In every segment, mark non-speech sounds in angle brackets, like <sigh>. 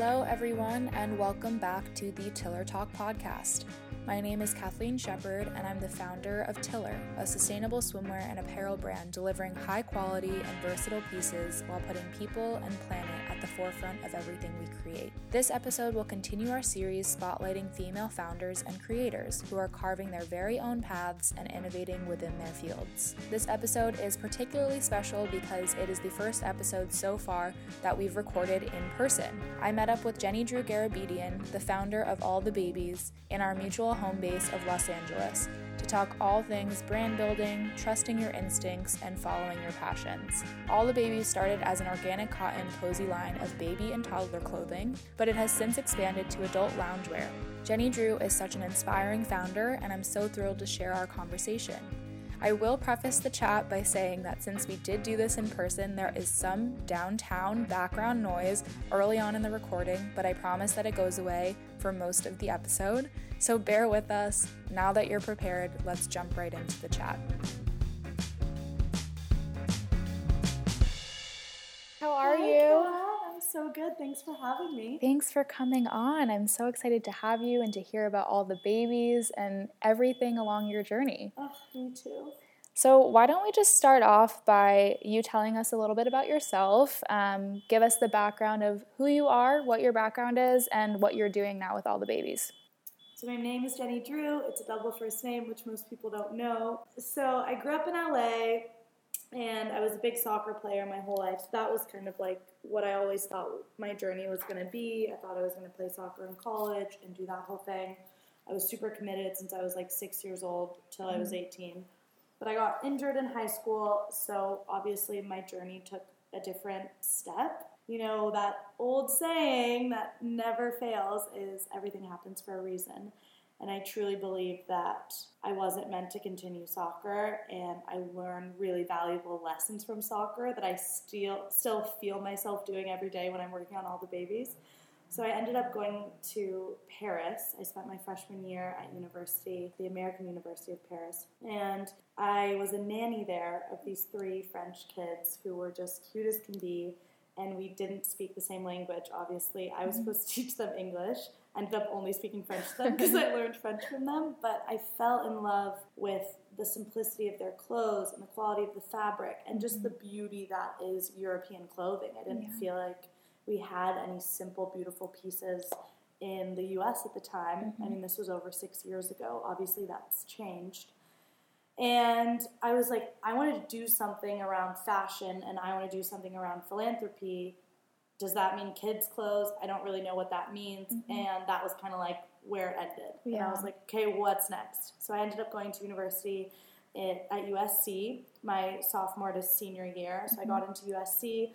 Hello, everyone, and welcome back to the Tiller Talk podcast. My name is Kathleen Shepard, and I'm the founder of Tiller, a sustainable swimwear and apparel brand delivering high quality and versatile pieces while putting people and planet at the forefront of everything we create. This episode will continue our series spotlighting female founders and creators who are carving their very own paths and innovating within their fields. This episode is particularly special because it is the first episode so far that we've recorded in person. I met up with Jenny Drew Garabedian, the founder of All the Babies, in our mutual home base of Los Angeles to talk all things brand building, trusting your instincts, and following your passions. All the Babies started as an organic cotton cozy line of baby and toddler clothing, but it has since expanded to adult loungewear. Jenny Drew is such an inspiring founder, and I'm so thrilled to share our conversation. I will preface the chat by saying that since we did do this in person, there is some downtown background noise early on in the recording, but I promise that it goes away for most of the episode. So bear with us. Now that you're prepared, let's jump right into the chat. How are Hi, you? Kat. So good. Thanks for having me. Thanks for coming on. I'm so excited to have you and to hear about all the babies and everything along your journey. Oh, me too. So, why don't we just start off by you telling us a little bit about yourself? Um, give us the background of who you are, what your background is, and what you're doing now with all the babies. So my name is Jenny Drew. It's a double first name, which most people don't know. So I grew up in LA, and I was a big soccer player my whole life. So that was kind of like what I always thought my journey was going to be. I thought I was going to play soccer in college and do that whole thing. I was super committed since I was like six years old till I was mm-hmm. 18. But I got injured in high school, so obviously my journey took a different step. You know, that old saying that never fails is everything happens for a reason. And I truly believe that I wasn't meant to continue soccer, and I learned really valuable lessons from soccer that I still still feel myself doing every day when I'm working on all the babies. So I ended up going to Paris. I spent my freshman year at university, the American University of Paris, and I was a nanny there of these three French kids who were just cute as can be. And we didn't speak the same language, obviously. I was mm-hmm. supposed to teach them English. Ended up only speaking French to them because I learned French from them. But I fell in love with the simplicity of their clothes and the quality of the fabric and just the beauty that is European clothing. I didn't Yeah. feel like we had any simple, beautiful pieces in the US at the time. I mm-hmm. mean, this was over six years ago. Obviously, that's changed. And I was like, I want to do something around fashion and I want to do something around philanthropy. Does that mean kids' clothes? I don't really know what that means. Mm-hmm. And that was kind of like where it ended. And I was like, okay, what's next? So I ended up going to university at, at USC my sophomore to senior year. So I got mm-hmm. into USC.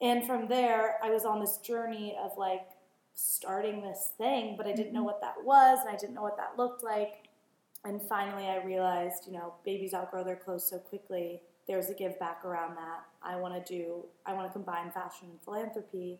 And from there, I was on this journey of like starting this thing, but I didn't know mm-hmm. what that was and I didn't know what that looked like. And finally, I realized, you know, babies outgrow their clothes so quickly. There's a give back around that. I want to do, I want to combine fashion and philanthropy.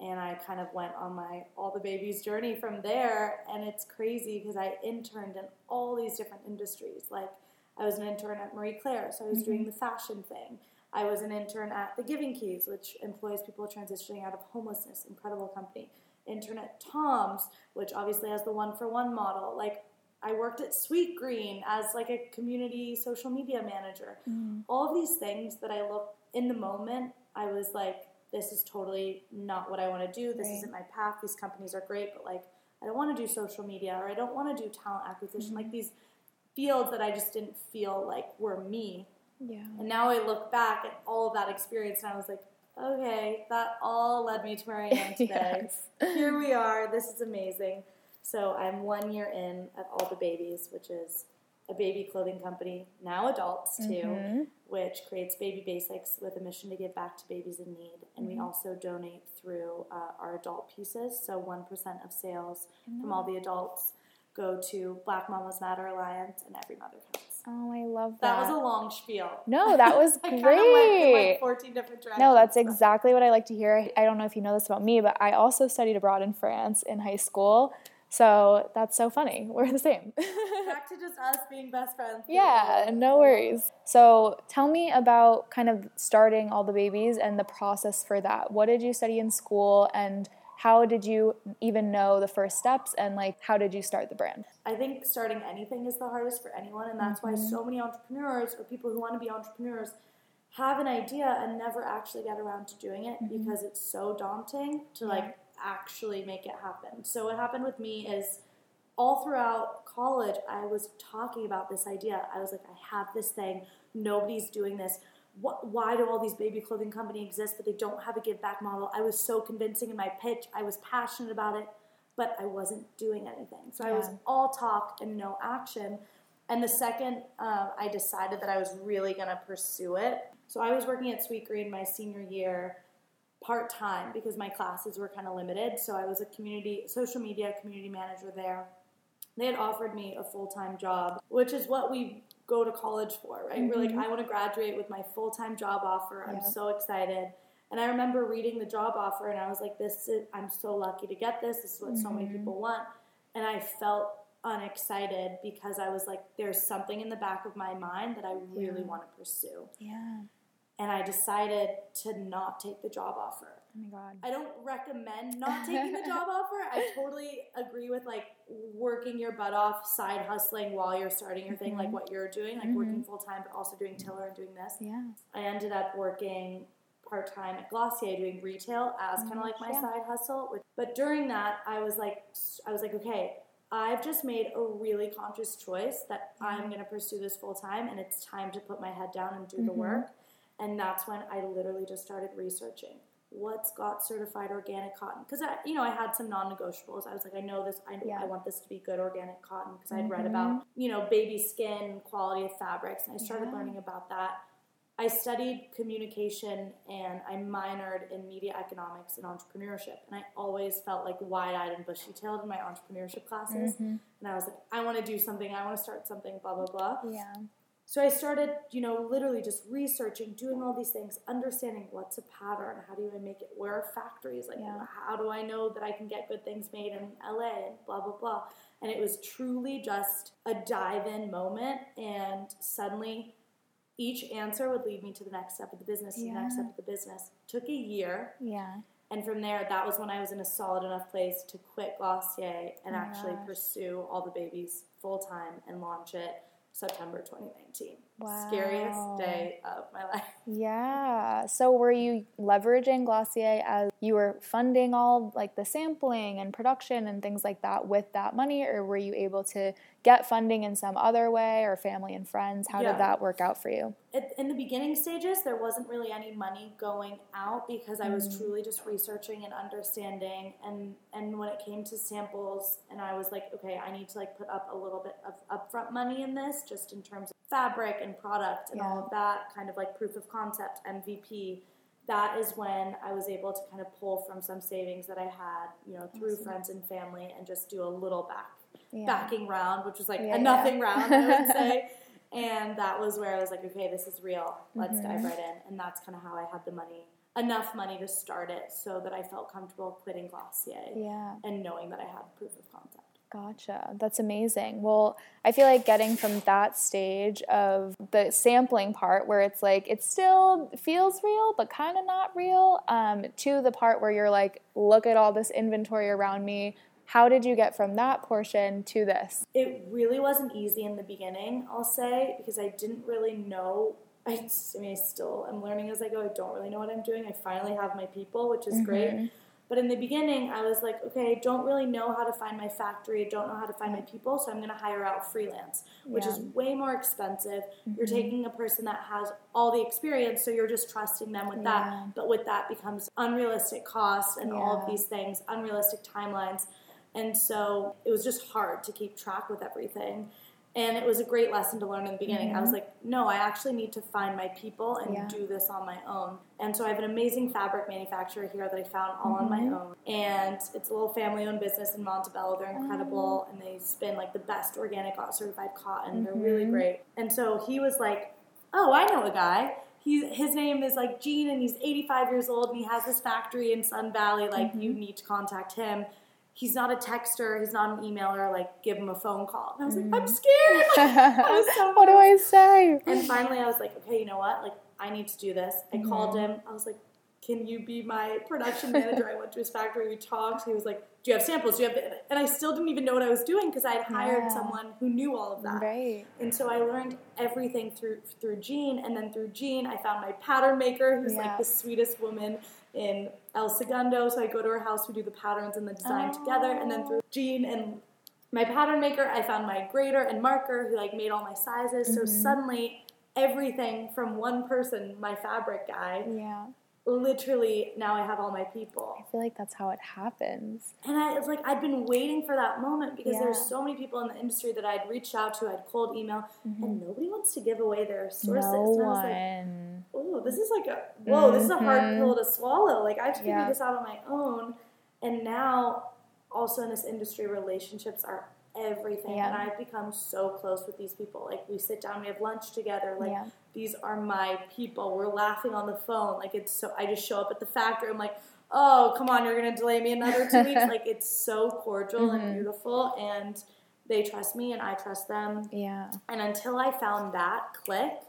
And I kind of went on my All the Babies journey from there. And it's crazy because I interned in all these different industries. Like, I was an intern at Marie Claire, so I was doing mm-hmm. the fashion thing. I was an intern at the Giving Keys, which employs people transitioning out of homelessness. Incredible company. Intern at Tom's, which obviously has the one for one model. Like I worked at Sweetgreen as like a community social media manager. Mm. All of these things that I look in the moment, I was like, this is totally not what I want to do. This Right. isn't my path. These companies are great, but like I don't want to do social media or I don't want to do talent acquisition. Like mm-hmm. these fields that I just didn't feel like were me. Yeah. And now I look back at all of that experience and I was like, okay, that all led me to where I am <laughs> today. Yes. Here we are. This is amazing. So I'm one year in at All the Babies, which is a baby clothing company, now adults too, Mhm. which creates baby basics with a mission to give back to babies in need. And we also donate through uh, our adult pieces. So 1% of sales from all the adults go to Black Mamas Matter Alliance and Every Mother Counts. Oh, I love That that. was a long spiel. no, that was <laughs> I kind went in great. like 14 different directions. No, that's exactly what I like to hear. I don't know if you know this about me, but I also studied abroad in France in high school. So that's so funny. <laughs> We're the same. Back to just us being best friends. <laughs> yeah, no worries. So tell me about kind of starting all the babies and the process for that. What did you study in school and how did you even know the first steps and like how did you start the brand? I think starting anything is the hardest for anyone, and that's mm-hmm. why so many entrepreneurs or people who want to be entrepreneurs have an idea and never actually get around to doing it mm-hmm. because it's so daunting to yeah. like actually make it happen. So what happened with me is all throughout college I was talking about this idea. I was like I have this thing, nobody's doing this. What, why do all these baby clothing companies exist but they don't have a give back model? I was so convincing in my pitch. I was passionate about it, but I wasn't doing anything. So yeah. I was all talk and no action. And the second uh, I decided that I was really going to pursue it, so I was working at Sweetgreen my senior year part time because my classes were kind of limited. So I was a community social media community manager there. They had offered me a full time job, which is what we go to college for, right? Mm-hmm. We're like, mm-hmm. I want to graduate with my full time job offer. I'm so excited. And I remember reading the job offer and I was like, this is, I'm so lucky to get this. This is what mm-hmm. so many mm-hmm. people want. And I felt unexcited because I was like, there's something in the back of my mind that I really yeah. want to pursue. Yeah and I decided to not take the job offer. Oh my god. I don't recommend not taking the job <laughs> offer. I totally agree with like working your butt off, side hustling while you're starting your thing, mm-hmm. like what you're doing, like mm-hmm. working full time, but also doing Tiller and doing this. Yeah. I ended up working part time at Glossier doing retail as kind of like my yeah. side hustle. But during that, I was like, I was like, okay, I've just made a really conscious choice that mm-hmm. I'm going to pursue this full time, and it's time to put my head down and do the mm-hmm. work. And that's when I literally just started researching what's got certified organic cotton because I, you know, I had some non-negotiables. I was like, I know this. I, yeah. I want this to be good organic cotton because mm-hmm. I'd read about mm-hmm. you know baby skin quality of fabrics, and I started yeah. learning about that. I studied communication and I minored in media economics and entrepreneurship. And I always felt like wide eyed and bushy tailed in my entrepreneurship classes. Mm-hmm. And I was like, I want to do something, I want to start something, blah, blah, blah. Yeah. So I started, you know, literally just researching, doing all these things, understanding what's a pattern, how do I make it, where are factories, like yeah. how do I know that I can get good things made in LA and blah blah blah. And it was truly just a dive in moment and suddenly each answer would lead me to the next step of the business, yeah. the next step of the business. Took a year. Yeah. And from there, that was when I was in a solid enough place to quit Glossier and oh actually gosh. pursue all the babies full time and launch it September 2019. Wow. Scariest day of my <laughs> life. Yeah. So were you leveraging Glossier as you were funding all like the sampling and production and things like that with that money or were you able to get funding in some other way or family and friends? How yeah. did that work out for you? in the beginning stages, there wasn't really any money going out because I was mm. truly just researching and understanding. And and when it came to samples, and I was like, okay, I need to like put up a little bit of upfront money in this, just in terms of fabric and product and yeah. all of that, kind of like proof of concept, MVP. That is when I was able to kind of pull from some savings that I had, you know, through awesome. friends and family, and just do a little back yeah. backing round, which was like yeah, a nothing round, I would say. <laughs> And that was where I was like, okay, this is real. Let's mm-hmm. dive right in. And that's kind of how I had the money, enough money to start it so that I felt comfortable quitting Glossier yeah. and knowing that I had proof of concept. Gotcha. That's amazing. Well, I feel like getting from that stage of the sampling part where it's like it still feels real, but kind of not real, um, to the part where you're like, look at all this inventory around me. How did you get from that portion to this? It really wasn't easy in the beginning, I'll say, because I didn't really know. I, I mean, I still am learning as I go. I don't really know what I'm doing. I finally have my people, which is mm-hmm. great. But in the beginning, I was like, okay, I don't really know how to find my factory. I don't know how to find my people, so I'm going to hire out freelance, which yeah. is way more expensive. Mm-hmm. You're taking a person that has all the experience, so you're just trusting them with yeah. that. But with that becomes unrealistic costs and yeah. all of these things, unrealistic timelines. And so it was just hard to keep track with everything. And it was a great lesson to learn in the beginning. Mm-hmm. I was mm-hmm. like, no, I actually need to find my people and yeah. do this on my own. And so I have an amazing fabric manufacturer here that I found all mm-hmm. on my mm-hmm. own. And it's a little family owned business in Montebello. They're incredible mm-hmm. and they spin like the best organic certified cotton. They're really mm-hmm. great. And so he was like, oh, I know a guy. He, his name is like Gene and he's 85 years old and he has this factory in Sun Valley. Like, you need to contact him he's not a texter, he's not an emailer, like give him a phone call. And I was like, I'm mm. scared. <laughs> so what do I say? And finally I was like, okay, you know what? Like I need to do this. I mm-hmm. called him. I was like, can you be my production manager? I went to his factory, we talked. He was like, do you have samples? Do you have, and I still didn't even know what I was doing because I had hired Yeah. someone who knew all of that. Right. And so I learned everything through through Gene, and then through Gene, I found my pattern maker, who's Yeah. like the sweetest woman in El Segundo. So I go to her house, we do the patterns and the design together, and then through Gene and my pattern maker, I found my grader and marker, who like made all my sizes. So Mm-hmm. suddenly, everything from one person, my fabric guy, Yeah. literally now I have all my people. I feel like that's how it happens. And I, it's like I've been waiting for that moment because there's so many people in the industry that I'd reached out to, I'd cold email, and nobody wants to give away their sources. Mm-hmm. No I was like, one. Oh, this is like a whoa, this is a hard Mhm. pill to swallow. Like I have to figure Yeah. this out on my own. And now, also in this industry, relationships are everything, Yeah. and I've become so close with these people. Like we sit down, we have lunch together. Like Yeah. these are my people. We're laughing on the phone. Like it's so. I just show up at the factory. I'm like. Oh, come on, you're gonna delay me another two weeks. <laughs> Like it's so cordial and Mhm. beautiful, and they trust me, and I trust them. Yeah. And until I found that click,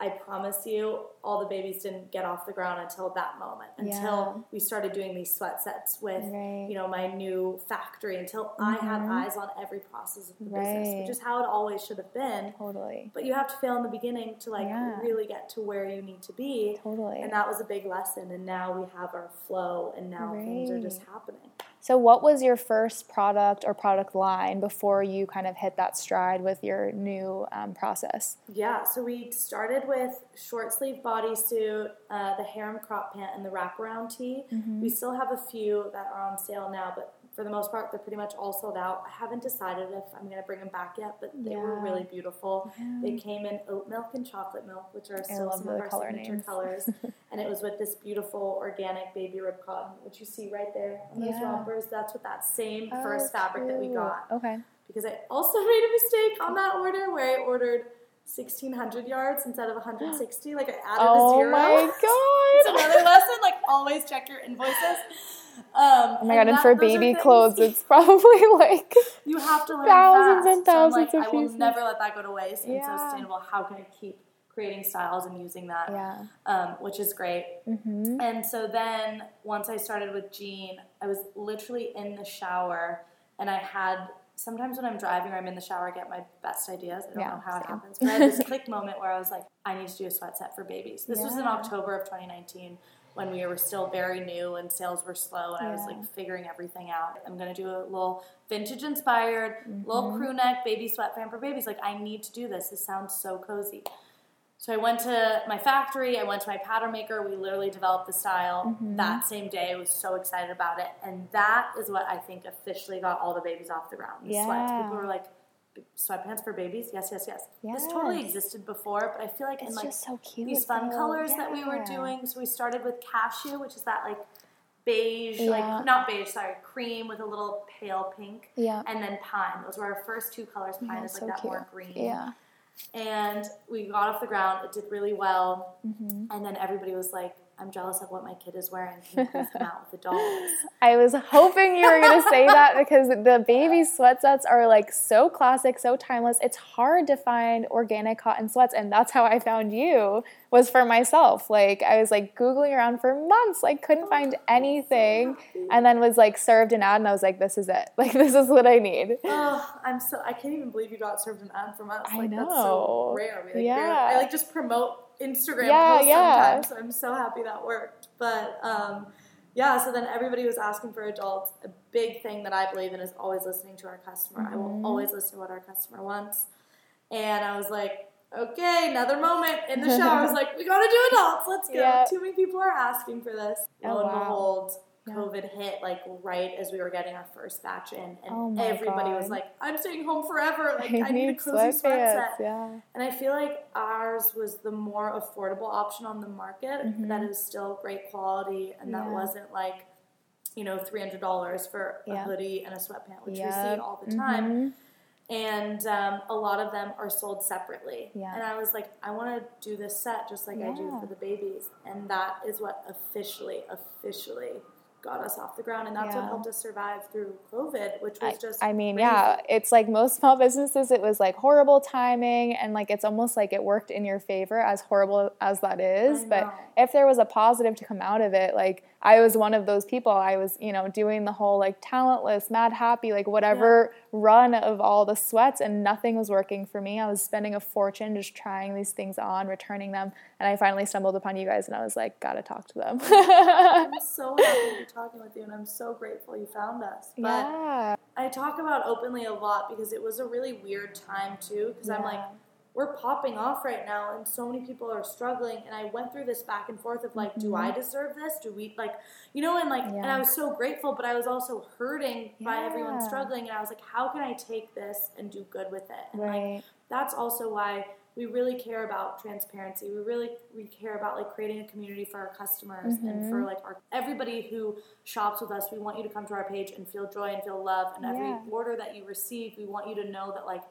I promise you, all the babies didn't get off the ground until that moment. Until Yeah. we started doing these sweat sets with, Right. you know, my new factory. Until I had Mhm. eyes on every process of the business, which is how it always should have been. Totally. But you have to fail in the beginning to like Yeah. really get to where you need to be. Totally. And that was a big lesson. And now we have our flow, and now things are just happening. So, what was your first product or product line before you kind of hit that stride with your new um, process? Yeah, so we started with short sleeve bodysuit, uh, the harem crop pant, and the wraparound tee. Mm-hmm. We still have a few that are on sale now, but for the most part, they're pretty much all sold out. I haven't decided if I'm going to bring them back yet, but they were really beautiful. Yeah. They came in oat milk and chocolate milk, which are still some of our color signature names. colors. <laughs> and it was with this beautiful organic baby rib cotton, which you see right there on those Yeah. rompers. That's with that same Oh, first fabric that we got Okay. because I also <laughs> made a mistake on that order where I ordered 1600 yards instead of 160. <gasps> Like I added a Oh zero. my <laughs> god! it's another lesson. Like always check your invoices. Um, Oh my god, and that- for baby clothes, it's <laughs> probably like you have to learn thousands fast. and So thousands like, of I will pieces. never let that go to waste. And Yeah. so sustainable. How can I keep creating styles and using that? yeah. Um, which is great. Mm-hmm. And so then once I started with Gene, I was literally in the shower and I had sometimes when I'm driving or I'm in the shower I get my best ideas. I don't Yeah, know how it happens. But I had this <laughs> click moment where I was like, I need to do a sweat set for babies. This was in October of 2019 when we were still very new and sales were slow and I was like figuring everything out. I'm gonna do a little vintage inspired, Mm-hmm. little crew neck baby sweat fan for babies. Like I need to do this. This sounds so cozy. So I went to my factory, I went to my pattern maker, we literally developed the style Mm-hmm. that same day. I was so excited about it. And that is what I think officially got all the babies off the ground. The sweats. Yeah. People were like, sweatpants for babies? Yes, yes, yes. This totally existed before, but I feel like in like just so cute. these fun though. colors that we were doing. So we started with cashew, which is that like beige, Yeah. like not beige, sorry, cream with a little pale pink. Yeah. And then pine. Those were our first two colors. Pine Yeah, is like so that more green Yeah. and we got off the ground. It did really well, Mm-hmm. and then everybody was like, "I'm jealous of what my kid is wearing. Can you <laughs> please come out with the dolls?" I was hoping you were going to say that because the baby <laughs> sweat sets are like so classic, so timeless. It's hard to find organic cotton sweats, and that's how I found you was for myself. Like I was like googling around for months, like couldn't oh, find anything, and then was like served an ad, and I was like, this is it. Like <laughs> this is what I need. oh, I'm so I can't even believe you got served an ad from us. I Like that's so know. rare. We, like, Yeah. barely- I like just promote Instagram Yeah, posts yeah. sometimes. So I'm so happy that worked. But um, yeah, so then everybody was asking for adults. A big thing that I believe in is always listening to our customer. I Mm-hmm. will always listen to what our customer wants. And I was like, okay, another moment in the shower. I was <laughs> like, we gotta do adults. Let's go. Yeah. Too many people are asking for this. Oh, Lo and wow. behold, Yeah. COVID hit like right as we were getting our first batch in, and Oh everybody was like, "I'm staying home forever. <laughs> Like I I, need a cozy sweat sweatpants. set." Yeah. And I feel like ours was the more affordable option on the market Mhm. that is still great quality and that wasn't like, you know, $300 for a Yeah. hoodie and a sweatpant, which we see all the time. Mhm. And um, a lot of them are sold separately. Yeah. And I was like, I want to do this set just like I do for the babies. And that is what officially, officially got us off the ground and that's Yeah. what helped us survive through covid which was just I mean, crazy. yeah, it's like most small businesses, it was like horrible timing, and like it's almost like it worked in your favor, as horrible as that is. But if there was a positive to come out of it, like I was one of those people. I was, you know, doing the whole like talentless, Madhappy, like whatever run of all the sweats, and nothing was working for me. I was spending a fortune just trying these things on, returning them, and I finally stumbled upon you guys, and I was like, gotta talk to them. i'm so <laughs> happy to be talking with you and i'm so grateful you found us but yeah. i talk about openly a lot because it was a really weird time too because i'm like Yeah. We're popping off right now and so many people are struggling. And i went through this back and forth of like do i deserve this? Do we like you know and like and Mm-hmm. I was so grateful but i was also hurting by everyone struggling. And i was like how can i take this and do good with it? And like that's also why we really care about transparency. We really we care about like creating a community for our customers and Mm-hmm. for like our everybody who shops with us. We want you to come to our page and feel joy and feel love. And every Yeah. order that you receive we want you to know that like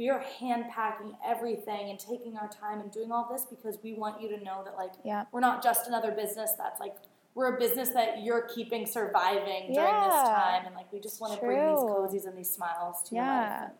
we are hand packing everything and taking our time and doing all this because we want you to know that like Yeah. we're not just another business that's like we're a business that you're keeping surviving during this time. And like we just want to bring these cozies and these smiles to Yeah. life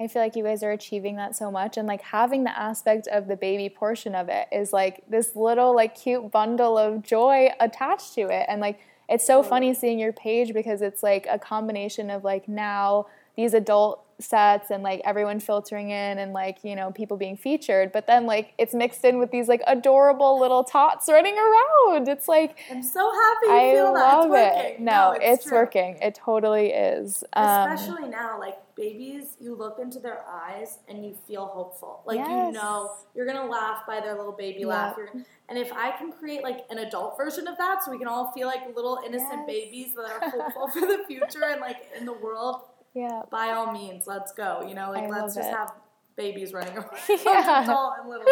I feel like you guys are achieving that so much. And like having the aspect of the baby portion of it is like this little like cute bundle of joy attached to it. And like it's so funny seeing your page because it's like a combination of like now these adult sets and like everyone filtering in and like you know people being featured but then like it's mixed in with these like adorable little tots running around it's like I'm so happy you I feel that. love It's working. it no, it's, true. working it totally is um, Especially now, like babies, you look into their eyes and you feel hopeful. Like you know you're gonna laugh by their little baby laugh. Yeah. You're, and if I can create like an adult version of that, so we can all feel like little innocent Yes. babies that are hopeful <laughs> for the future and like in the world, yeah by all means, let's go. You know, like I let's just it. have babies running around, <laughs> <laughs> Yeah. adult and little.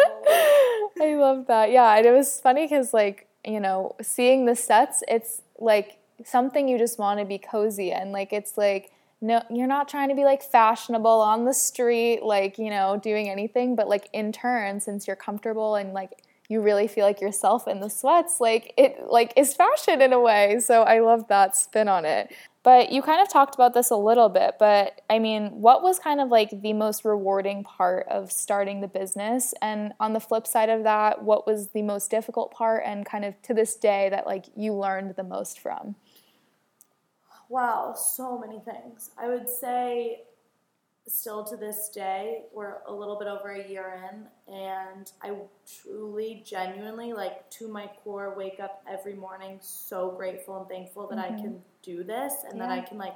I love that. Yeah, and it was funny because, like, you know, seeing the sets, it's like something you just want to be cozy and Like, it's like, no, you're not trying to be like fashionable on the street, like, you know, doing anything, but like in turn, since you're comfortable and like you really feel like yourself in the sweats, like it like is fashion in a way. So I love that spin on it. But you kind of talked about this a little bit, but I mean, what was kind of like the most rewarding part of starting the business? And on the flip side of that, what was the most difficult part and kind of to this day that like you learned the most from? Wow, so many things. I would say still to this day, we're a little bit over a year in, and I truly, genuinely, like to my core, wake up every morning so grateful and thankful that I can do this and that I can, like,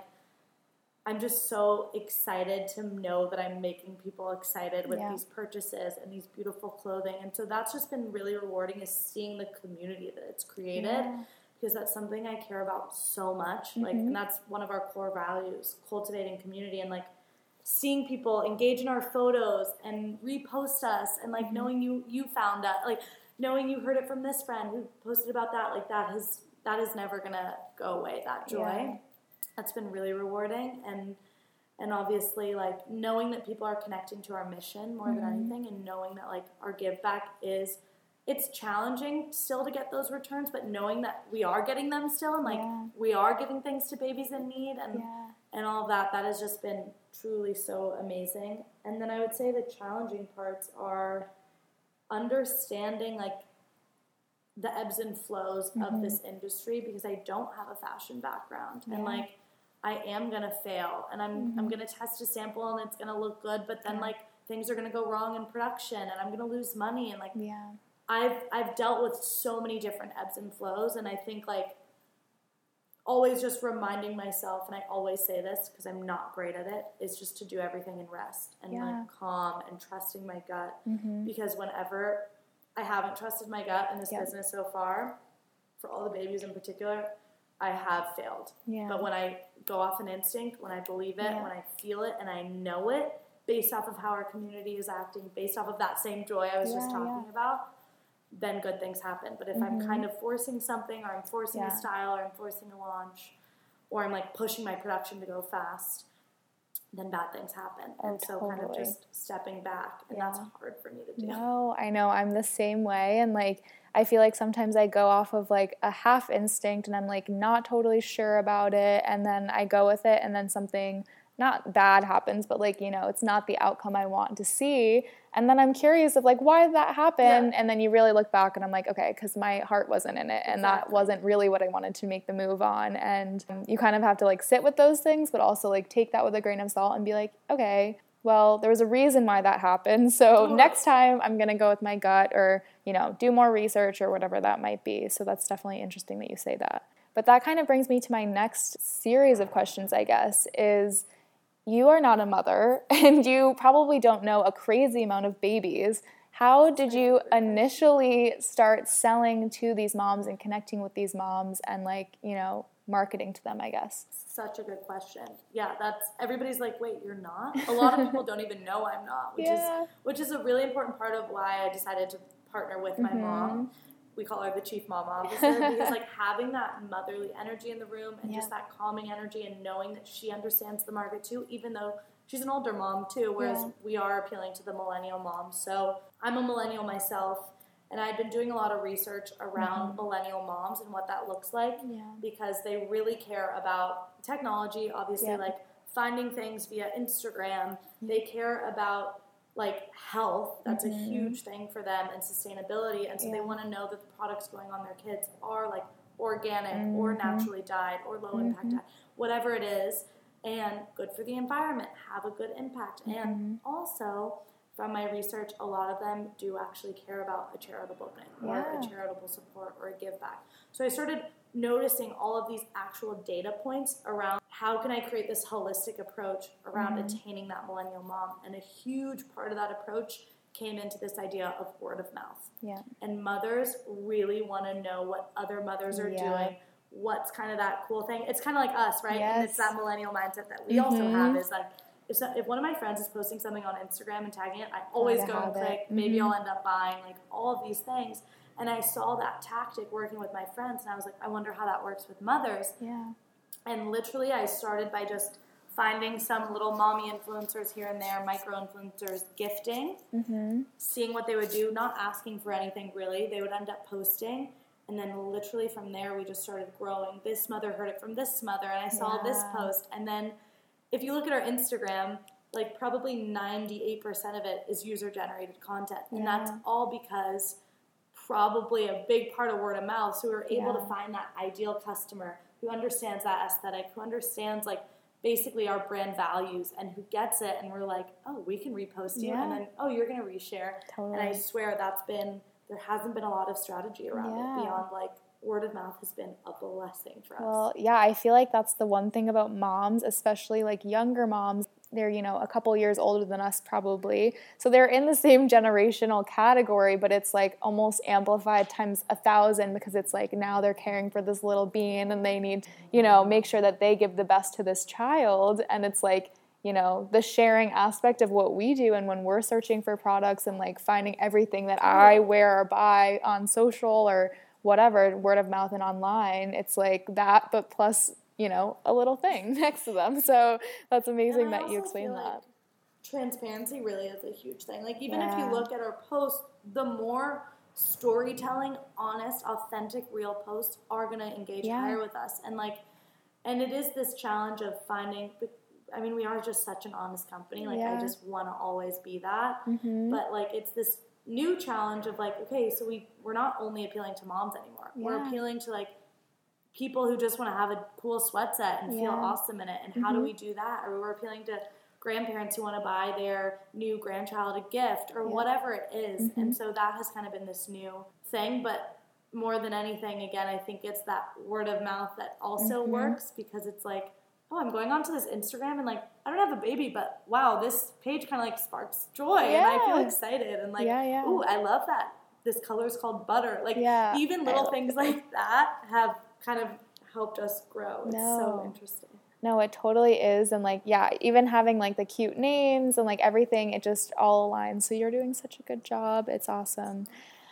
I'm just so excited to know that I'm making people excited with Yeah. these purchases and these beautiful clothing. And so that's just been really rewarding is seeing the community that it's created Yeah. because that's something I care about so much. Like, Mm-hmm. and that's one of our core values: cultivating community and like seeing people engage in our photos and repost us, and like Mm-hmm. knowing you you found us, like knowing you heard it from this friend who posted about that. Like that has that is never gonna go away. That joy. Yeah. That's been really rewarding and. And obviously, like knowing that people are connecting to our mission more than Mm-hmm. anything, and knowing that like our give back is it's challenging still to get those returns, but knowing that we are getting them still and like Yeah. we are giving things to babies in need and Yeah. And all of that, that has just been truly so amazing. And then I would say the challenging parts are understanding like the ebbs and flows of mm-hmm. this industry because I don't have a fashion background and like I am gonna fail and I'm I'm mm-hmm. gonna test a sample and it's gonna look good, but then Yeah. like things are gonna go wrong in production and I'm gonna lose money and like Yeah. I've I've dealt with so many different ebbs and flows, and I think like always just reminding myself, and I always say this because I'm not great at it, is just to do everything in rest and Yeah. like calm and trusting my gut. Mm-hmm. Because whenever I haven't trusted my gut in this Yep. business so far, for all the babies in particular, I have failed. Yeah. But when I go off an instinct, when I believe it, Yeah. when I feel it, and I know it, based off of how our community is acting, based off of that same joy I was just talking yeah. about, then good things happen. But if I'm kind of forcing something, or I'm forcing Mm-hmm. Yeah. a style, or I'm forcing a launch, or I'm like pushing my production to go fast, then bad things happen. Oh, and so kind of just stepping back, and that's hard for me to do. No, I know I'm the same way and like I feel like sometimes I go off of like a half instinct and I'm like not totally sure about it. And then I go with it, and then something not bad happens, but like, you know, it's not the outcome I want to see. And then I'm curious of like, why did that happen? Yeah. And then you really look back and I'm like, okay, because my heart wasn't in it. And exactly. that wasn't really what I wanted to make the move on. And you kind of have to like sit with those things, but also like take that with a grain of salt and be like, okay, well, there was a reason why that happened. So next time I'm going to go with my gut or, you know, do more research or whatever that might be. So that's definitely interesting that you say that. But that kind of brings me to my next series of questions, I guess, is you are not a mother <laughs> and you probably don't know a crazy amount of babies. How did you initially start selling to these moms and connecting with these moms and like, you know, marketing to them, I guess? Such a good question. Yeah, that's everybody's like, "Wait, you're not?" A lot of people don't even know I'm not, which <laughs> yeah. is which is a really important part of why I decided to partner with my mm-hmm. mom we call her the chief mom officer because like <laughs> having that motherly energy in the room and yeah. just that calming energy and knowing that she understands the market too even though she's an older mom too whereas yeah. we are appealing to the millennial mom so i'm a millennial myself and i've been doing a lot of research around mm-hmm. millennial moms and what that looks like yeah. because they really care about technology obviously like finding things via instagram they care about like health that's mm-hmm. a huge thing for them and sustainability and so yeah. they want to know that the products going on their kids are like organic mm-hmm. or naturally dyed or low mm-hmm. impact whatever it is and good for the environment have a good impact and mm-hmm. also from my research a lot of them do actually care about a charitable thing or a charitable support or a give back so i started noticing all of these actual data points around how can I create this holistic approach around mm-hmm. attaining that millennial mom. And a huge part of that approach came into this idea of word of mouth. Yeah. And mothers really want to know what other mothers are yeah. doing. What's kind of that cool thing? It's kind of like us, right? Yes. And it's that millennial mindset that we mm-hmm. also have is like if, so, if one of my friends is posting something on Instagram and tagging it, I always go and click. Mm-hmm. Maybe I'll end up buying like all of these things. And I saw that tactic working with my friends, and I was like, I wonder how that works with mothers. Yeah. And literally, I started by just finding some little mommy influencers here and there, micro influencers gifting, mm-hmm. seeing what they would do, not asking for anything really. They would end up posting. And then literally from there, we just started growing. This mother heard it from this mother, and I saw yeah. this post. And then if you look at our Instagram, like probably 98% of it is user generated content. And yeah. that's all because probably a big part of word of mouth. So we were able yeah. to find that ideal customer who understands that aesthetic, who understands like basically our brand values and who gets it and we're like, oh, we can repost you yeah. and then oh you're gonna reshare. Totally. And I swear that's been there hasn't been a lot of strategy around yeah. it beyond like word of mouth has been a blessing for us. Well, yeah, I feel like that's the one thing about moms, especially like younger moms they're you know a couple years older than us probably. So they're in the same <laughs> generational category but it's like almost amplified times a thousand because it's like now they're caring for this little being and they need you know make sure that they give the best to this child. And it's like you know the sharing aspect of what we do and when we're searching for products and like finding everything that i wear or buy on social or whatever word of mouth and online it's like that but plus you know, a little thing <laughs> next to them. So that's amazing that you explained that. Transparency really is a huge thing. Like even yeah. if you look at our posts, the more storytelling, honest, authentic, real posts are to engage yeah. higher with us. And like, and it is this challenge of finding. I mean, we are just such an honest company. Like, yeah. I just want to always be that. Mm-hmm. But like, it's this new challenge of like, okay, so we we're not only appealing to moms anymore. We're appealing to like people who just want to have a cool sweat set and yeah. feel awesome in it. And mm-hmm. how do mm-hmm. we do that? Or we're appealing to grandparents who want to buy their new grandchild a gift or yeah. whatever it is. Mm-hmm. And so that has kind of been this new thing. But more than anything, again, I think it's that word of mouth that also mm-hmm. works because it's like, oh, I'm going onto this Instagram and like, I don't have a baby, but wow, this page kind of like sparks joy yeah. and I feel excited and like, yeah, yeah. ooh, I love that. This color is called butter. Like, even little things <laughs> like that have kind of helped us grow. It's no. so interesting. No, it totally is. And like, yeah, even having like the cute names and like everything, it just all aligns. So you're doing such a good job. It's awesome.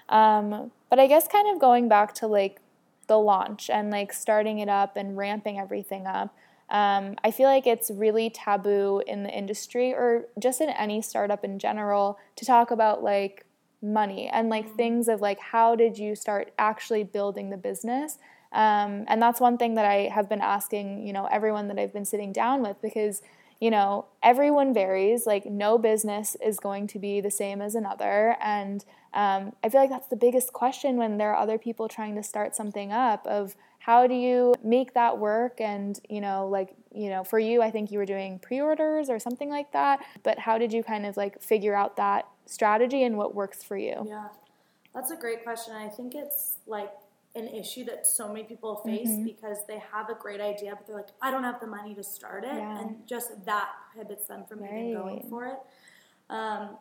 Um, but I guess kind of going back to like the launch and like starting it up and ramping everything up. Um, I feel like it's really taboo in the industry or just in any startup in general to talk about like money and like Mm-hmm. things of like how did you start actually building the business um, and that's one thing that i have been asking you know everyone that i've been sitting down with because you know everyone varies. Like no business is going to be the same as another. And um, i feel like that's the biggest question when there are other people trying to start something up of how do you make that work? And you know like you know for you i think you were doing pre-orders or something like that. But how did you kind of like figure out that strategy and what works for you? Yeah, that's a great question. I think it's like an issue that so many people face Mm-hmm. because they have a great idea, but they're like, I don't have the money to start it, Yeah. and just that prohibits them from even going for it. Um,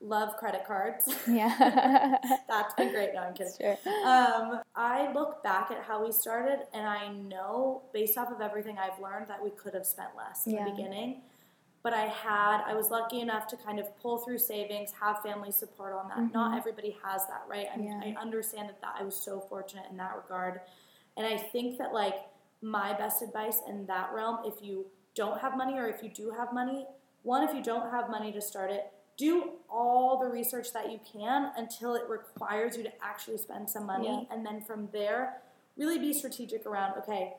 love credit cards. <laughs> yeah <laughs> That's been great. No, I'm kidding. sure. Um, I look back at how we started, and I know based off of everything I've learned that we could have spent less in Yeah. the beginning. But I had, I was lucky enough to kind of pull through savings, have family support on that. Not everybody has that, right? I, Mm-hmm. Yeah. I understand that, that I was so fortunate in that regard. And I think that, like, my best advice in that realm, if you don't have money or if you do have money, one, if you don't have money to start it, do all the research that you can until it requires you to actually spend some money. And then from there, really be strategic around, okay,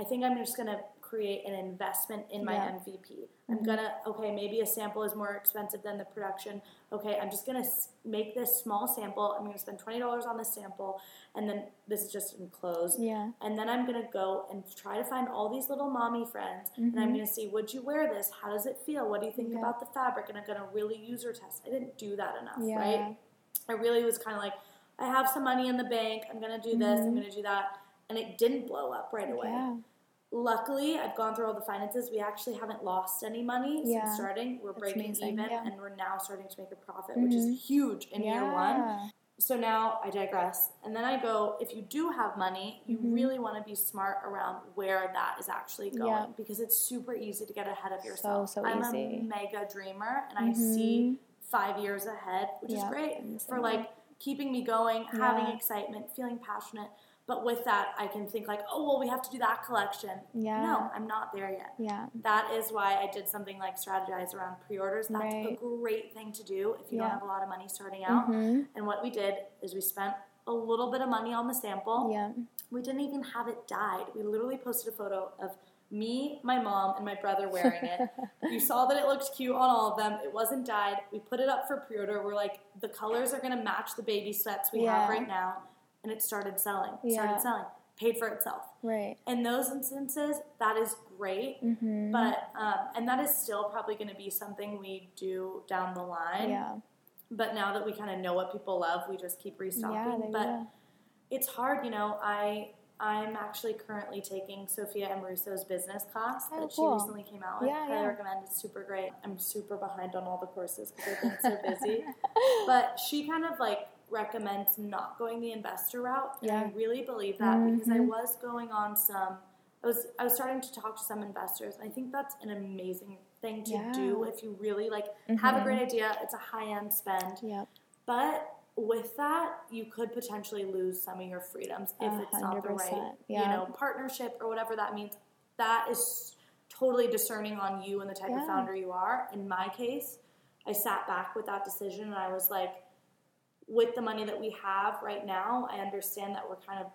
I think I'm just going to create an investment in my Yeah. MVP. I'm going to, okay, maybe a sample is more expensive than the production. Okay, I'm just to make this small sample. I'm to spend $20 on this sample. And then this is just enclosed. Yeah. And then I'm to go and try to find all these little mommy friends. And I'm going to see, would you wear this? How does it feel? What do you think Mm-hmm. Yeah. about the fabric? And I'm to really user test. I didn't do that enough, Yeah. right? I really was kind of like, I have some money in the bank. I'm to do this. I'm going to do that. And it didn't blow up right away. Mm-hmm. Yeah. Luckily, I've gone through all the finances. We actually haven't lost any money Yeah. since starting. We're That's breaking amazing, even, yeah. Mm-hmm. and we're now starting to make a profit, which is huge in year one. So now I digress. And then I go, if you do have money, you really want to be smart around where that is actually going Mm-hmm. Yeah. because it's super easy to get ahead of yourself. so I'm easy. Mm-hmm. a mega dreamer and I see five years ahead, which Yeah, is great for like keeping me going, having Yeah. excitement, feeling passionate. But with that, I can think like, oh, well, we have to do that collection. Yeah. No, I'm not there yet. Yeah. That is why I did something like strategize around pre-orders. That's a great thing to do if you don't have a lot of money starting out. Mhm. And what we did is we spent a little bit of money on the sample. Yeah. We didn't even have it dyed. We literally posted a photo of me, my mom, and my brother wearing it. <laughs> you saw that it looked cute on all of them. It wasn't dyed. We put it up for pre-order. We're like, the colors are gonna match the baby sets we have right now, and it started selling. Yeah. Started selling. Paid for itself. Right. In those instances, that is great. Mm-hmm. But um, and that is still probably going to be something we do down the line. Yeah. But now that we kind of know what people love, we just keep restocking. Yeah. But go. it's hard, you know. I I'm actually currently taking Sophia Amoruso's business class Oh, that cool. she recently came out with. Yeah, Highly yeah. recommend. It's super great. I'm super behind on all the courses because I've been so busy. <laughs> but she kind of like recommends not going the investor route, and I really believe that because I Mhm. was going on some. I was I was starting to talk to some investors. I think that's an amazing thing to do if you really like have a Mhm. great idea. It's a high end spend. Yep. But with that, you could potentially lose some of your freedoms if it's not the right, percent, you know, partnership or whatever that means. That is totally discerning on you and the type Yeah. of founder you are. In my case, I sat back with that decision and I was like, with the money that we have right now, I understand that we're kind of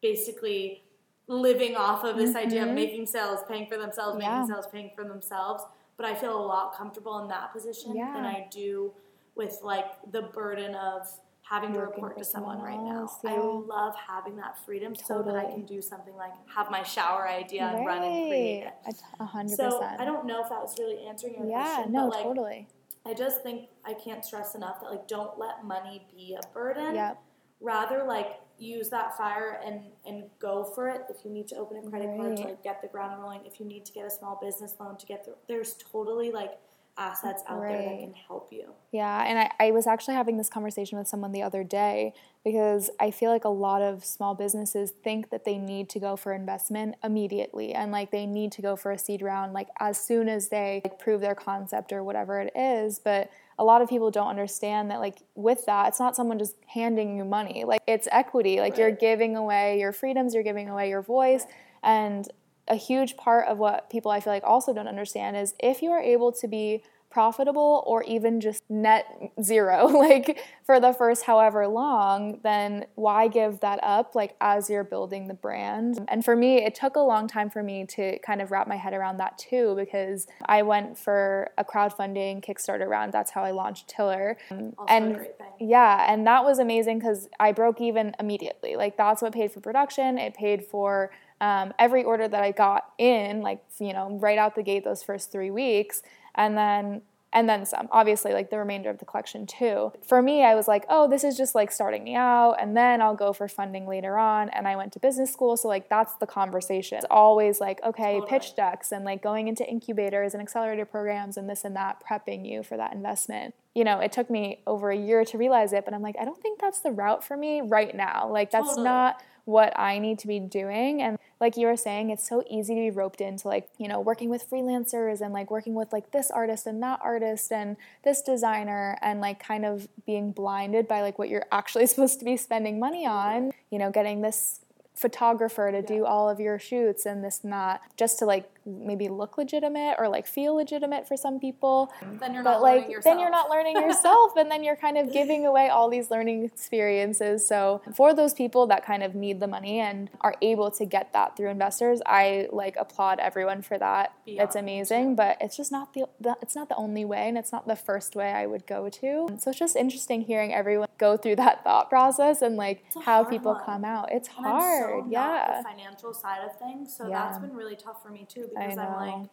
basically living off of this idea of Mhm. making sales, paying for themselves, Yeah. making sales, paying for themselves. But I feel a lot comfortable in that position Yeah. than I do with like the burden of having to report to someone someone right now. else, I love having that freedom so that I can do something like have my shower idea and run and create it. A- hundred So percent. I don't know if that was really answering your Yeah. question, Yeah, No. like totally. I just think I can't stress enough that like don't let money be a burden. Yep. Rather like use that fire and and go for it. If you need to open a credit card to like get the ground rolling, if you need to get a small business loan to get the, there's totally like assets out there that can help you. Yeah, and I, I was actually having this conversation with someone the other day because I feel like a lot of small businesses think that they need to go for investment immediately and like they need to go for a seed round like as soon as they like, prove their concept or whatever it is. But a lot of people don't understand that like with that, it's not someone just handing you money. Like it's equity. Like you're giving away your freedoms, you're giving away your voice. And a huge part of what people I feel like also don't understand is if you are able to be profitable or even just net zero <laughs> like for the first however long then why give that up like as you're building the brand? And for me it took a long time for me to kind of wrap my head around that too because i went for a crowdfunding kickstarter round. That's how i launched tiller. Also and a great thing. yeah and that was amazing because i broke even immediately. Like that's what paid for production. It paid for um, every order that I got in, like you know, right out the gate those first three weeks, and then and then some. Obviously, like the remainder of the collection too. For me, I was like, oh, this is just like starting me out, and then I'll go for funding later on. And I went to business school, so like that's the conversation. It's always like, okay, Totally. pitch decks and like going into incubators and accelerator programs and this and that, prepping you for that investment. You know, it took me over a year to realize it, but I'm like, I don't think that's the route for me right now. Like that's Totally. not what I need to be doing. And like you were saying, it's so easy to be roped into like, you know, working with freelancers and like working with like this artist and that artist and this designer and like kind of being blinded by like what you're actually <laughs> supposed to be spending money on, you know, getting this photographer to do all of your shoots and this that just to like maybe look legitimate or like feel legitimate for some people. Then you're but not like learning yourself. then you're not learning <laughs> yourself and then you're kind of giving away all these learning experiences. So for those people that kind of need the money and are able to get that through investors i like applaud everyone for that. Beyond, it's amazing but it's just not the, the it's not the only way and it's not the first way i would go to. So it's just interesting hearing everyone go through that thought process and like how people one. come out. It's And hard so yeah the financial side of things, so Yeah. that's been really tough for me too because I'm like,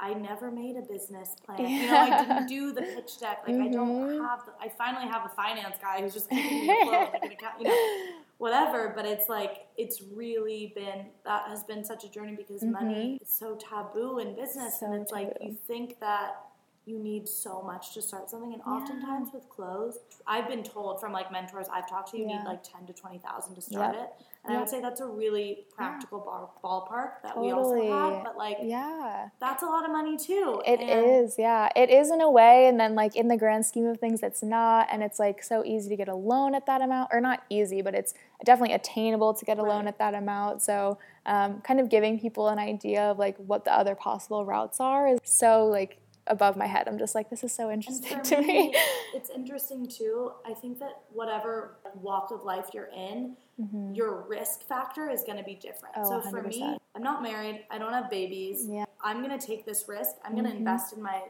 I never made a business plan. <laughs> You know, I didn't do the pitch deck. Like I don't Mhm. have. The, I finally have a finance guy who's just <laughs> keeping me afloat, like an account, you know, whatever. But it's like it's really been that has been such a journey because money is so taboo in business, and Mm-hmm. So it's like you think that you need so much to start something, and oftentimes with clothes, I've been told from like mentors I've talked to, you Yeah. need like ten to twenty thousand to start Yep. it. And I would say that's a really practical bar- ballpark that we also have, but like yeah that's a lot of money too. It and is, yeah. It is in a way, and then like in the grand scheme of things, it's not. And it's like so easy to get a loan at that amount, or not easy, but it's definitely attainable to get a loan at that amount. So, um, kind of giving people an idea of like what the other possible routes are is so like above my head. I'm just like, this is so interesting to me. it's interesting too. I think that whatever walk of life you're in, your risk factor is going to be different. Mm-hmm. Oh, so for me, I'm not married. I don't have babies. Yeah. I'm going to take this risk. I'm going to invest in my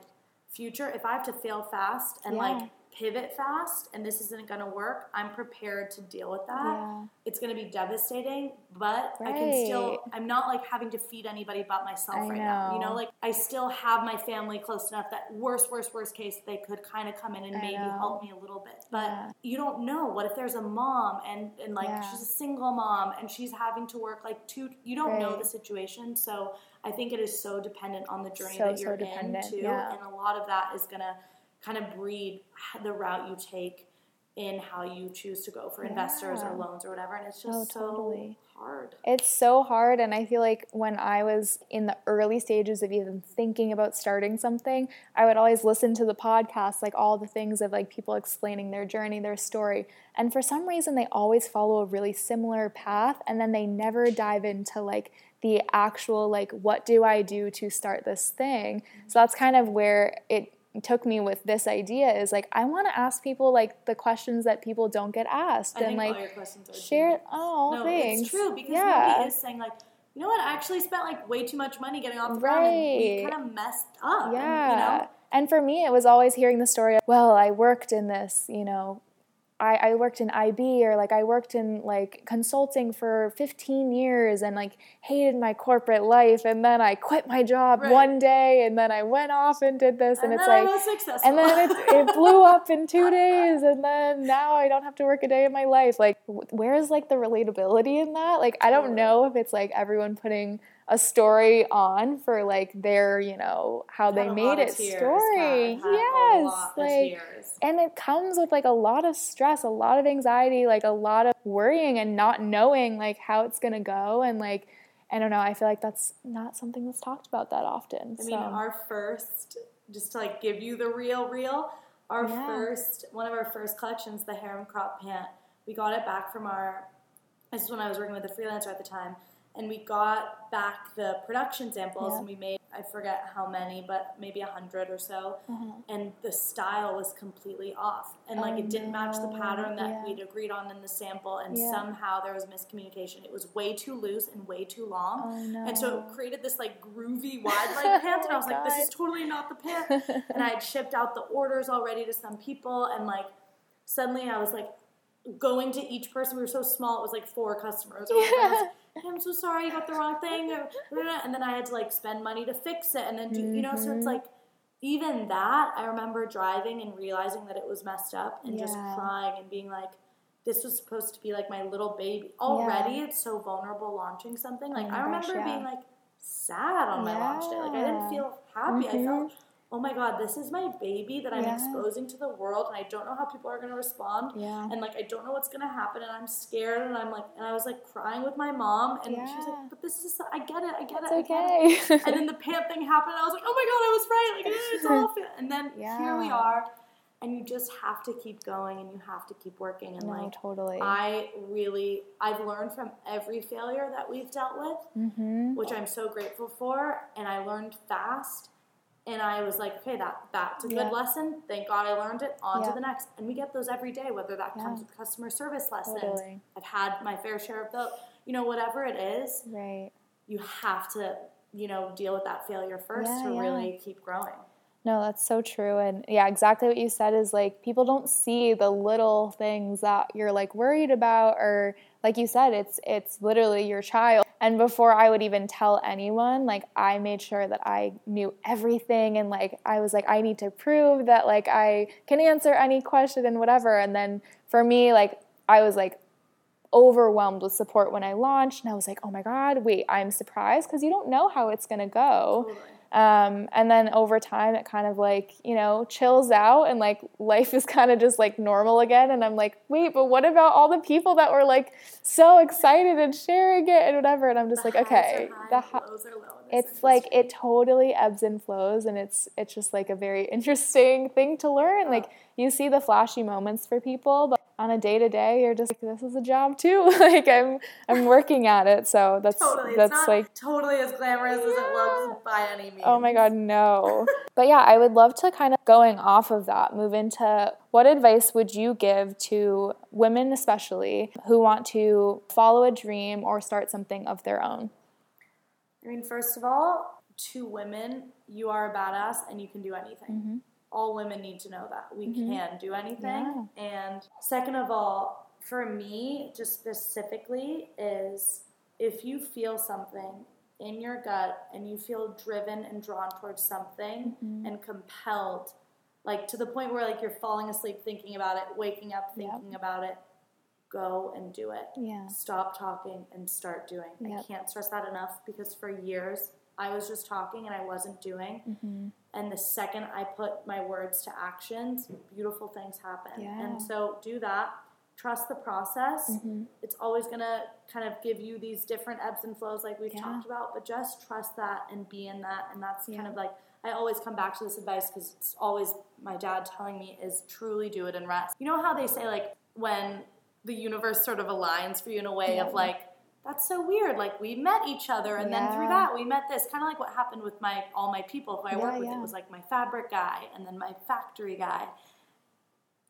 future. If I have to fail fast and Yeah. like pivot fast and this isn't going to work, I'm prepared to deal with that. Yeah. It's going to be devastating, but I can still I'm not like having to feed anybody but myself I right now. You know. know, like I still have my family close enough that worst, worst, worst case they could kind of come in and I maybe know. help me a little bit. But Yeah. you don't know. What if there's a mom and and like Yeah. she's a single mom and she's having to work like two? You don't know the situation, so I think it is so dependent on the journey So, that you're dependent, in too, and a lot of that is gonna kind of breed the route you take in how you choose to go for investors or loans or whatever, and it's Oh, just totally. so hard. It's so hard, and I feel like when I was in the early stages of even thinking about starting something, I would always listen to the podcast, like all the things of like people explaining their journey, their story. And for some reason, they always follow a really similar path, and then they never dive into like the actual, like, what do I do to start this thing? Mm-hmm. So that's kind of where it took me with this idea is like I want to ask people like the questions that people don't get asked I and like share oh no, thanks. it's true because yeah. nobody is saying like, you know what, I actually spent like way too much money getting off the ground and we kind of messed up. Yeah. And, you know, And for me, it was always hearing the story of, well, I worked in this, you know, I, I worked in IB or like I worked in like consulting for 15 years and like hated my corporate life. And then I quit my job Right. one day and then I went off and did this. And, and it's ah, like, successful. and then it, it <laughs> blew up in two days and then now i don't have to work a day in my life like where's like the relatability in that like i don't know if it's like everyone putting a story on for like their you know how they made it tears, story. Yes like and it comes with like a lot of stress a lot of anxiety like a lot of worrying and not knowing like how it's gonna go. And like i don't know i feel like that's not something that's talked about that often I so. mean, our first, just to like give you the real, real, our Yeah. first, one of our first collections, the harem crop pant, we got it back from our, this is when I was working with a freelancer at the time, and we got back the production samples Yeah. and we made I forget how many, but maybe a hundred or so. Uh-huh. And the style was completely off, and like Oh, it didn't match the pattern that Yeah. we'd agreed on in the sample, and Yeah. somehow there was miscommunication. It was way too loose and way too long. Oh no. And so it created this like groovy <laughs> wide leg pants, and I was Oh my like, "This is totally not the pant." <laughs> and I had shipped out the orders already to some people, and like suddenly I was like going to each person. We were so small; it was like four customers. or whatever. I was like, I'm so sorry, you got the wrong thing. And then I had to like spend money to fix it, and then do you know? So it's Mhm. like even that. I remember driving and realizing that it was messed up, and just crying and being like. This was supposed to be like my little baby. Already, it's so vulnerable launching something. Like Oh I gosh, remember yeah. being like sad on my launch day. Like I didn't feel happy. I Mhm. felt, oh my god, this is my baby that I'm Yeah. exposing to the world, and I don't know how people are going to respond, yeah. and like I don't know what's going to happen, and I'm scared, and I'm like, and I was like crying with my mom, and she was like, but this is, I get it, I get It's it, I get it. okay. And then the pant thing happened, and I was like, oh my god, I was right. Like it's <laughs> all. And then here we are, and you just have to keep going, and you have to keep working, and no, like. totally. I really, I've learned from every failure that we've dealt with mm-hmm. which I'm so grateful for. And I learned fast. And I was like, okay, that that's a good Yeah. lesson. Thank God I learned it. On Yeah. to the next. And we get those every day, whether that comes with customer service lessons. Totally. I've had my fair share of those. You know, whatever it is, Right. you have to, you know, deal with that failure first to really keep growing. No, that's so true. And yeah, exactly what you said is like people don't see the little things that you're like worried about or like you said it's it's literally your child. And before I would even tell anyone, like I made sure that I knew everything and like I was like I need to prove that like I can answer any question and whatever. And then for me like I was like overwhelmed with support when I launched and I was like, "Oh my god, wait, I'm surprised because you don't know how it's going to go." Totally. Um, and then over time, it kind of like, you know, chills out and like life is kind of just like normal again. And I'm like, wait, but what about all the people that were like so excited and sharing it and whatever? And I'm just The like, okay, high, the the hi- lows are low. It's like it totally ebbs and flows and it's it's just like a very <laughs> interesting thing to learn like you see the flashy moments for people but on a day to day you're just like this is a job too <laughs> like i'm i'm working at it so that's Totally. that's it's not like totally as glamorous as it looks by any means. Oh my God, no. <laughs> but yeah, I would love to kind of going off of that, move into what advice would you give to women, especially who want to follow a dream or start something of their own? I mean, first of all, to women, you are a badass and you can do anything. Mm-hmm. All women need to know that. We mm-hmm. can do anything. And second of all, for me, just specifically, is if you feel something in your gut and you feel driven and drawn towards something mm-hmm. and compelled, like to the point where like you're falling asleep thinking about it, waking up Yep. thinking about it, go and do it Yeah. stop talking and start doing. I can't stress that enough because for years I was just talking and I wasn't doing. Mm-hmm. And the second I put my words to actions, beautiful things happen. Yeah. And so do that. Trust the process. Mm-hmm. It's always going to kind of give you these different ebbs and flows like we've Yeah. talked about, but just trust that and be in that. And that's Yeah. kind of like, I always come back to this advice because it's always my dad telling me is truly do it and rest. You know how they say, like, when the universe sort of aligns for you in a way Yeah. of like, that's so weird. Like we met each other, and then through that we met this. Kind of like what happened with my all my people who I Yeah, work with. yeah. It was like my fabric guy, and then my factory guy.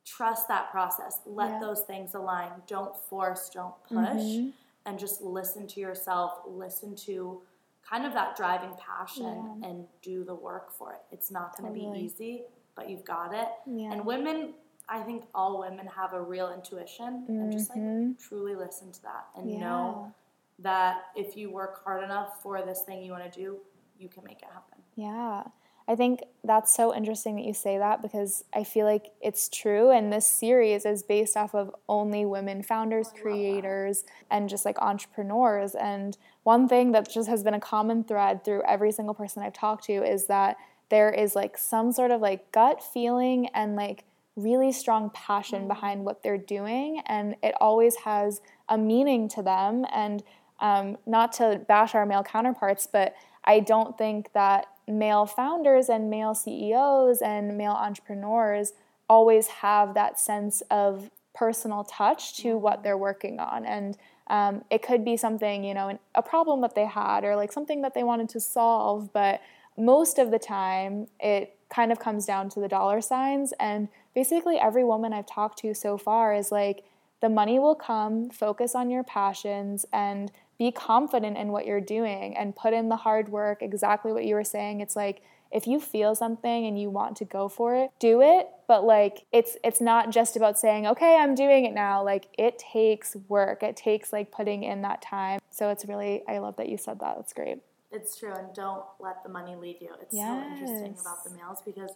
Trust that process. Let Yeah. those things align. Don't force. Don't push, Mhm. and just listen to yourself. Listen to kind of that driving passion, Yeah. and do the work for it. It's not going to Totally. be easy, but you've got it. Yeah. And women, I think all women have a real intuition, and just like Mhm. truly listen to that and Yeah. know that if you work hard enough for this thing you want to do, you can make it happen. Yeah. I think that's so interesting that you say that because I feel like it's true. And this series is based off of only women founders, love that. creators, and just like entrepreneurs. And one thing that just has been a common thread through every single person I've talked to is that there is like some sort of like gut feeling and like really strong passion behind what they're doing. And it always has a meaning to them. And um, not to bash our male counterparts, but I don't think that male founders and male CEOs and male entrepreneurs always have that sense of personal touch to what they're working on. And Um, it could be something, you know, a problem that they had or like something that they wanted to solve, but most of the time it kind of comes down to the dollar signs. And basically, every woman I've talked to so far is like, the money will come, focus on your passions, and be confident in what you're doing and put in the hard work. Exactly what you were saying. It's like, if you feel something and you want to go for it, do it. But like it's it's not just about saying, "Okay, I'm doing it now." Like it takes work. It takes like putting in that time. So it's really I love that you said that. That's great. It's true and don't let the money lead you. It's yes. so interesting about the males because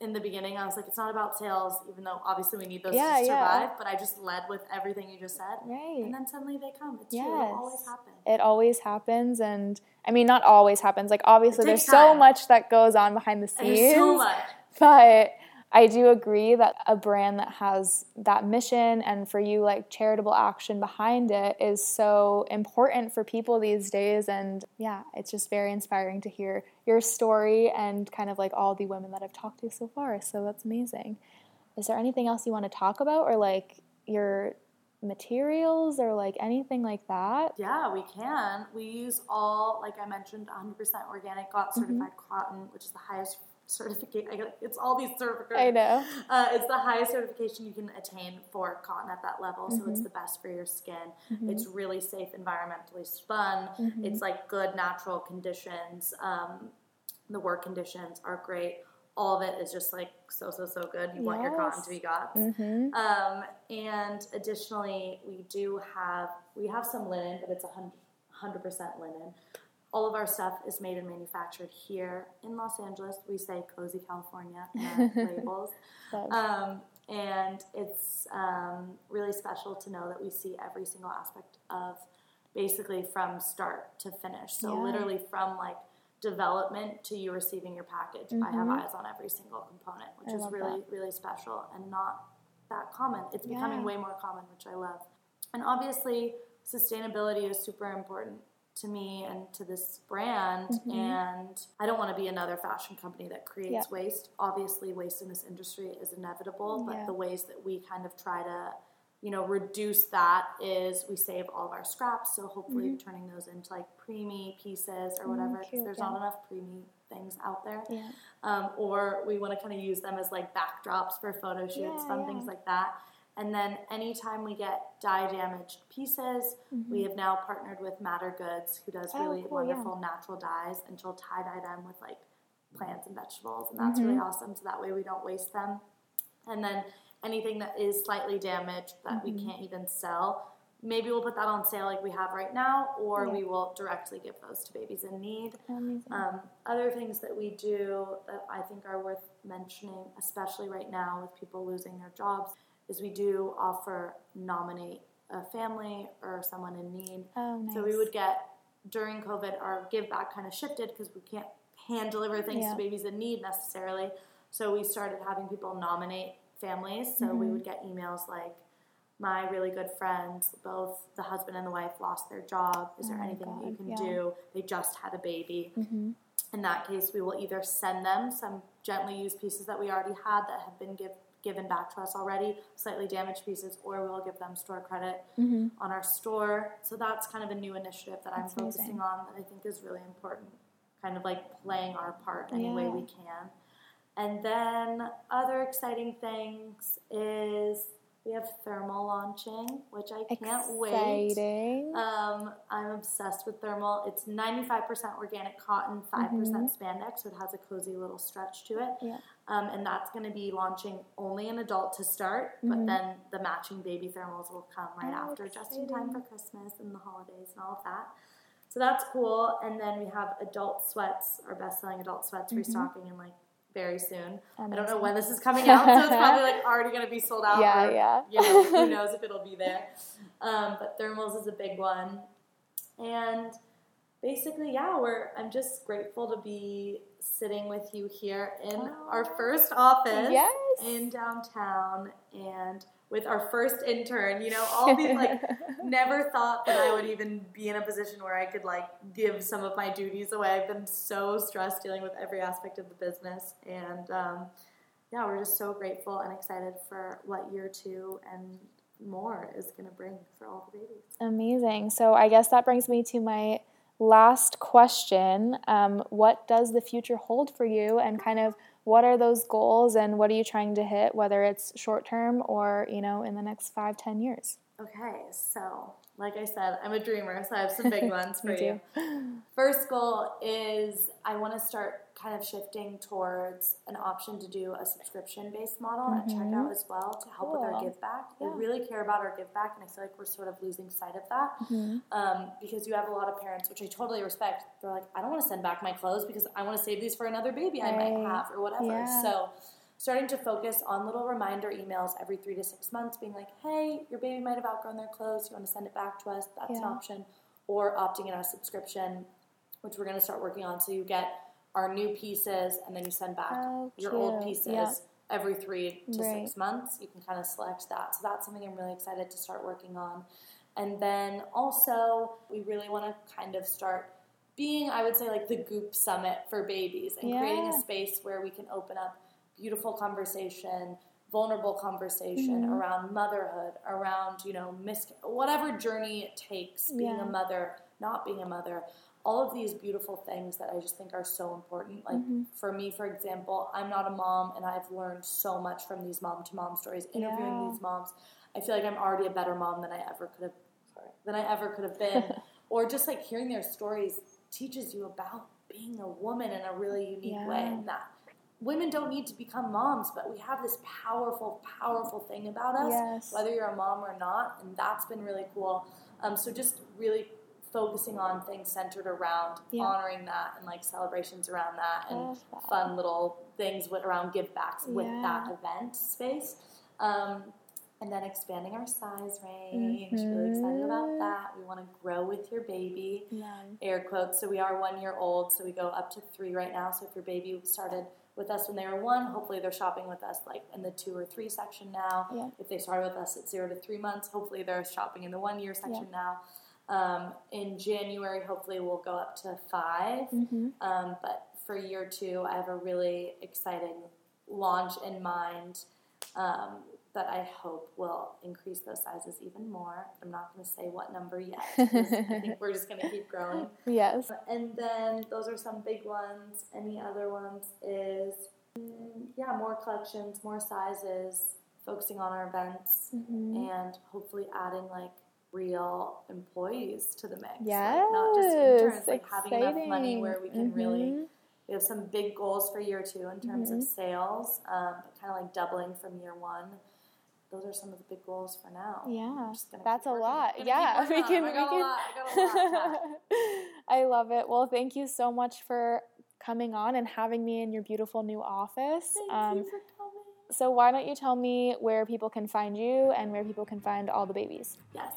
in the beginning, I was like, it's not about sales, even though obviously we need those yeah, to survive. Yeah. But I just led with everything you just said, right? And then suddenly they come. It's yes. true. It always happens. It always happens, and I mean, not always happens. Like obviously, there's time. so much that goes on behind the scenes. There's so much. But I do agree that a brand that has that mission and for you, like charitable action behind it, is so important for people these days. And yeah, it's just very inspiring to hear your story and kind of like all the women that I've talked to so far. So that's amazing. Is there anything else you want to talk about or like your materials or like anything like that? Yeah, we can. We use all, like I mentioned, 100% organic GOTS mm-hmm. certified mm-hmm. cotton, which is the highest certificate. It's all these certificates. I know. Uh, it's the highest certification you can attain for cotton at that level. Mm-hmm. So it's mm-hmm. the best for your skin. Mm-hmm. It's really safe, environmentally spun. Mm-hmm. It's like good natural conditions. Um, the work conditions are great. All of it is just like so so so good. You yes. want your cotton to be GOTS. Mm-hmm. Um, and additionally, we do have we have some linen, but it's a hundred percent linen all of our stuff is made and manufactured here in Los Angeles. We say cozy California in our <laughs> labels. Um, and it's um, really special to know that we see every single aspect of basically from start to finish. So, yeah. literally from like development to you receiving your package, mm-hmm. I have mm-hmm. eyes on every single component, which I is really, that. really special and not that common. It's yeah. becoming way more common, which I love. And obviously, sustainability is super important to me and to this brand mm-hmm. and i don't want to be another fashion company that creates waste obviously waste in this industry is inevitable but yeah. the ways that we kind of try to you know reduce that is we save all of our scraps so hopefully mm-hmm. turning those into like preemie pieces or whatever mm, there's yeah. not enough preemie things out there yeah. um, or we want to kind of use them as like backdrops for photo shoots fun things like that and then anytime we get dye damaged pieces, mm-hmm. we have now partnered with Matter Goods, who does oh, really cool, wonderful yeah. natural dyes, and she'll tie dye them with like plants and vegetables, and that's mm-hmm. really awesome. So that way we don't waste them. And then anything that is slightly damaged that mm-hmm. we can't even sell, maybe we'll put that on sale like we have right now, or yeah. we will directly give those to babies in need. Um, other things that we do that I think are worth mentioning, especially right now with people losing their jobs is we do offer nominate a family or someone in need. Oh, nice. So we would get during COVID, our give back kind of shifted because we can't hand deliver things yeah. to babies in need necessarily. So we started having people nominate families. So mm-hmm. we would get emails like, my really good friends, both the husband and the wife lost their job. Is oh there anything God. that you can yeah. do? They just had a baby. Mm-hmm. In that case, we will either send them some gently used pieces that we already had that have been give, given back to us already, slightly damaged pieces, or we'll give them store credit mm-hmm. on our store. So that's kind of a new initiative that that's I'm focusing amazing. on that I think is really important, kind of like playing our part any yeah. way we can. And then other exciting things is we have thermal launching, which I can't Exciting. wait. Um, I'm obsessed with thermal. It's 95% organic cotton, 5% mm-hmm. spandex, so it has a cozy little stretch to it. Yeah. Um, and that's going to be launching only an adult to start, mm-hmm. but then the matching baby thermals will come right oh, after, exciting. just in time for Christmas and the holidays and all of that. So that's cool. And then we have adult sweats, our best selling adult sweats mm-hmm. restocking in like very soon. Amazing. I don't know when this is coming out, so it's probably like already going to be sold out. <laughs> Yeah, or, yeah. You know, who <laughs> knows if it'll be there. Um, but thermals is a big one, and basically, yeah, we're. I'm just grateful to be sitting with you here in oh. our first office yes. in downtown, and with our first intern. You know, all these like <laughs> never thought that I would even be in a position where I could like give some of my duties away. I've been so stressed dealing with every aspect of the business, and um, yeah, we're just so grateful and excited for what year two and more is going to bring for all the babies. Amazing. So I guess that brings me to my last question. Um, what does the future hold for you, and kind of what are those goals, and what are you trying to hit, whether it's short term or you know in the next five, ten years? Okay, so like I said, I'm a dreamer, so I have some big <laughs> ones for you. First goal is I want to start kind of shifting towards an option to do a subscription based model mm-hmm. at checkout as well to help cool. with our give back. Yeah. We really care about our give back, and I feel like we're sort of losing sight of that mm-hmm. um, because you have a lot of parents, which I totally respect. They're like, I don't want to send back my clothes because I want to save these for another baby right. I might have or whatever. Yeah. So starting to focus on little reminder emails every three to six months, being like, hey, your baby might have outgrown their clothes. You want to send it back to us? That's yeah. an option. Or opting in a subscription, which we're going to start working on. So you get our new pieces and then you send back oh, your old pieces yeah. every three to right. six months. You can kind of select that. So that's something I'm really excited to start working on. And then also, we really want to kind of start being, I would say, like the Goop Summit for babies and yeah. creating a space where we can open up beautiful conversation, vulnerable conversation mm-hmm. around motherhood, around, you know, mis- whatever journey it takes being yeah. a mother, not being a mother. All of these beautiful things that I just think are so important. Like mm-hmm. for me, for example, I'm not a mom and I've learned so much from these mom to mom stories, interviewing yeah. these moms. I feel like I'm already a better mom than I ever could have sorry, than I ever could have been. <laughs> or just like hearing their stories teaches you about being a woman in a really unique yeah. way and that women don't need to become moms, but we have this powerful, powerful thing about us, yes. whether you're a mom or not, and that's been really cool. Um, so just really focusing on things centered around yeah. honoring that and like celebrations around that and that. fun little things with, around give backs yeah. with that event space. Um, and then expanding our size range. Mm-hmm. Really excited about mm-hmm. that. We want to grow with your baby. Yeah. Air quotes. So we are one year old, so we go up to three right now. So if your baby started with us when they were one. Hopefully, they're shopping with us like in the two or three section now. Yeah. If they started with us at zero to three months, hopefully they're shopping in the one year section yeah. now. Um, in January, hopefully we'll go up to 5 mm-hmm. um, but for year two, I have a really exciting launch in mind um, that I hope will increase those sizes even more. I'm not going to say what number yet. I think we're just going to keep growing. <laughs> Yes. And then those are some big ones. Any other ones is, mm, yeah, more collections, more sizes, focusing on our events, mm-hmm. and hopefully adding like real employees to the mix. Yes. Like not just interns, like Exciting. having enough money where we can mm-hmm. really we have some big goals for year two in terms mm-hmm. of sales, um, kind of like doubling from year one those are some of the big goals for now. Yeah, that's <laughs> a lot. Yeah, we can. We can. I love it. Well, thank you so much for coming on and having me in your beautiful new office. Thank um, you for coming. So why don't you tell me where people can find you and where people can find all the babies? Yes.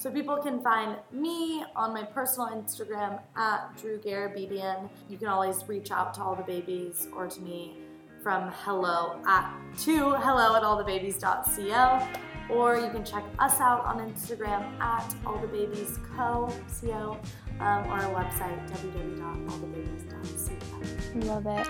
So people can find me on my personal Instagram at Drew Garabedian. You can always reach out to all the babies or to me from hello at to hello at allthebabies.co or you can check us out on Instagram at allthebabiesco co um, or our website www.allthebabies.co. Love it.